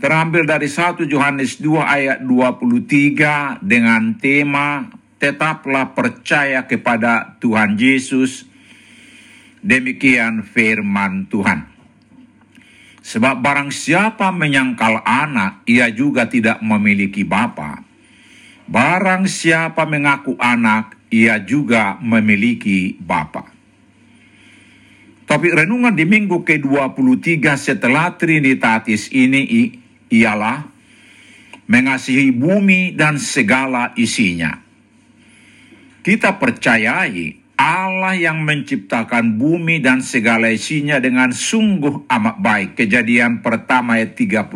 terambil dari 1 Yohanes 2 ayat 23 dengan tema tetaplah percaya kepada Tuhan Yesus. Demikian firman Tuhan. Sebab barang siapa menyangkal anak, ia juga tidak memiliki bapa. Barang siapa mengaku anak, ia juga memiliki bapa. Topik renungan di minggu ke-23 setelah Trinitatis ini ialah mengasihi bumi dan segala isinya. Kita percayai Allah yang menciptakan bumi dan segala isinya dengan sungguh amat baik. Kejadian pertama ayat 31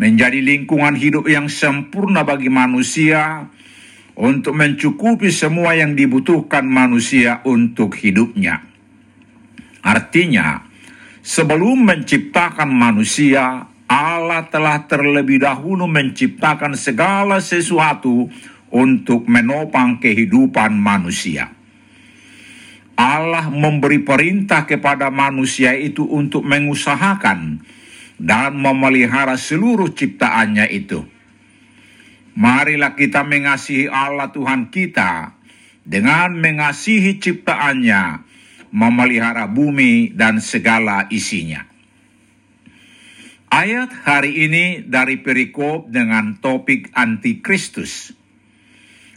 menjadi lingkungan hidup yang sempurna bagi manusia untuk mencukupi semua yang dibutuhkan manusia untuk hidupnya. Artinya, sebelum menciptakan manusia, Allah telah terlebih dahulu menciptakan segala sesuatu untuk menopang kehidupan manusia. Allah memberi perintah kepada manusia itu untuk mengusahakan dan memelihara seluruh ciptaannya itu. Marilah kita mengasihi Allah Tuhan kita dengan mengasihi ciptaannya, memelihara bumi dan segala isinya. Ayat hari ini dari perikop dengan topik antikristus.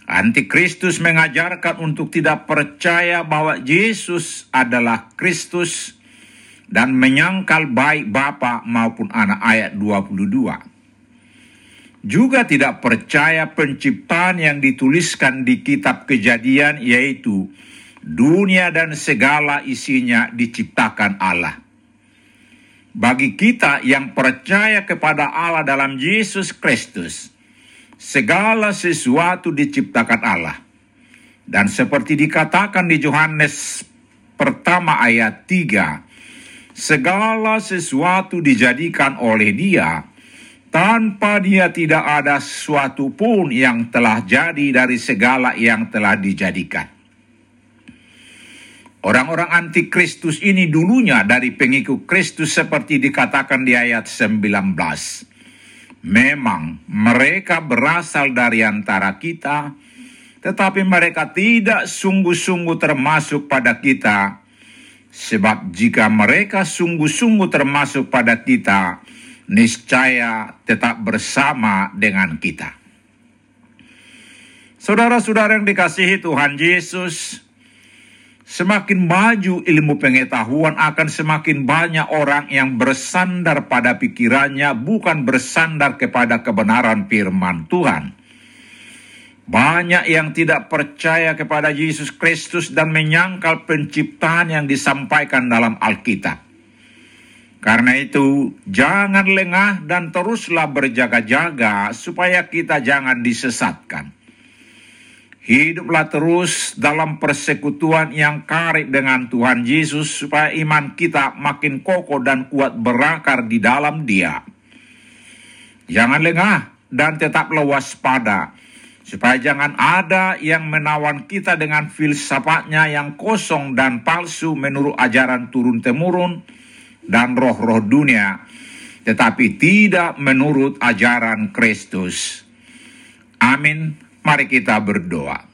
Antikristus mengajarkan untuk tidak percaya bahwa Yesus adalah Kristus dan menyangkal baik Bapa maupun anak ayat 22. Juga tidak percaya penciptaan yang dituliskan di kitab kejadian yaitu dunia dan segala isinya diciptakan Allah bagi kita yang percaya kepada Allah dalam Yesus Kristus, segala sesuatu diciptakan Allah. Dan seperti dikatakan di Yohanes pertama ayat 3, segala sesuatu dijadikan oleh dia, tanpa dia tidak ada sesuatu pun yang telah jadi dari segala yang telah dijadikan. Orang-orang antikristus ini dulunya dari pengikut Kristus seperti dikatakan di ayat 19. Memang mereka berasal dari antara kita, tetapi mereka tidak sungguh-sungguh termasuk pada kita. Sebab jika mereka sungguh-sungguh termasuk pada kita, niscaya tetap bersama dengan kita. Saudara-saudara yang dikasihi Tuhan Yesus, Semakin maju ilmu pengetahuan akan semakin banyak orang yang bersandar pada pikirannya bukan bersandar kepada kebenaran firman Tuhan. Banyak yang tidak percaya kepada Yesus Kristus dan menyangkal penciptaan yang disampaikan dalam Alkitab. Karena itu, jangan lengah dan teruslah berjaga-jaga supaya kita jangan disesatkan. Hiduplah terus dalam persekutuan yang karib dengan Tuhan Yesus supaya iman kita makin kokoh dan kuat berakar di dalam dia. Jangan lengah dan tetaplah waspada supaya jangan ada yang menawan kita dengan filsafatnya yang kosong dan palsu menurut ajaran turun-temurun dan roh-roh dunia, tetapi tidak menurut ajaran Kristus. Amin. Mari kita berdoa.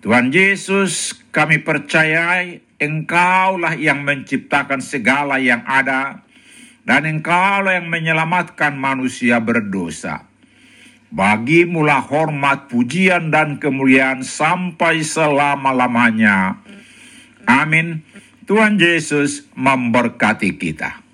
Tuhan Yesus, kami percaya Engkaulah yang menciptakan segala yang ada, dan Engkaulah yang menyelamatkan manusia berdosa. Bagimulah hormat, pujian, dan kemuliaan sampai selama-lamanya. Amin. Tuhan Yesus memberkati kita.